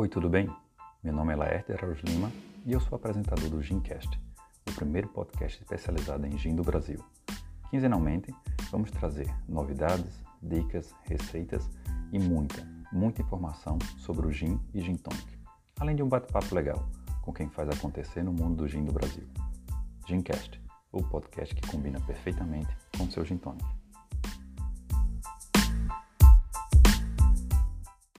Oi, tudo bem? Meu nome é Laerte Araújo Lima e eu sou apresentador do Gincast, o primeiro podcast especializado em gin do Brasil. Quinzenalmente, vamos trazer novidades, dicas, receitas e muita, muita informação sobre o gin e gin tonic, além de um bate-papo legal com quem faz acontecer no mundo do gin do Brasil. Gincast, o podcast que combina perfeitamente com seu gin tonic.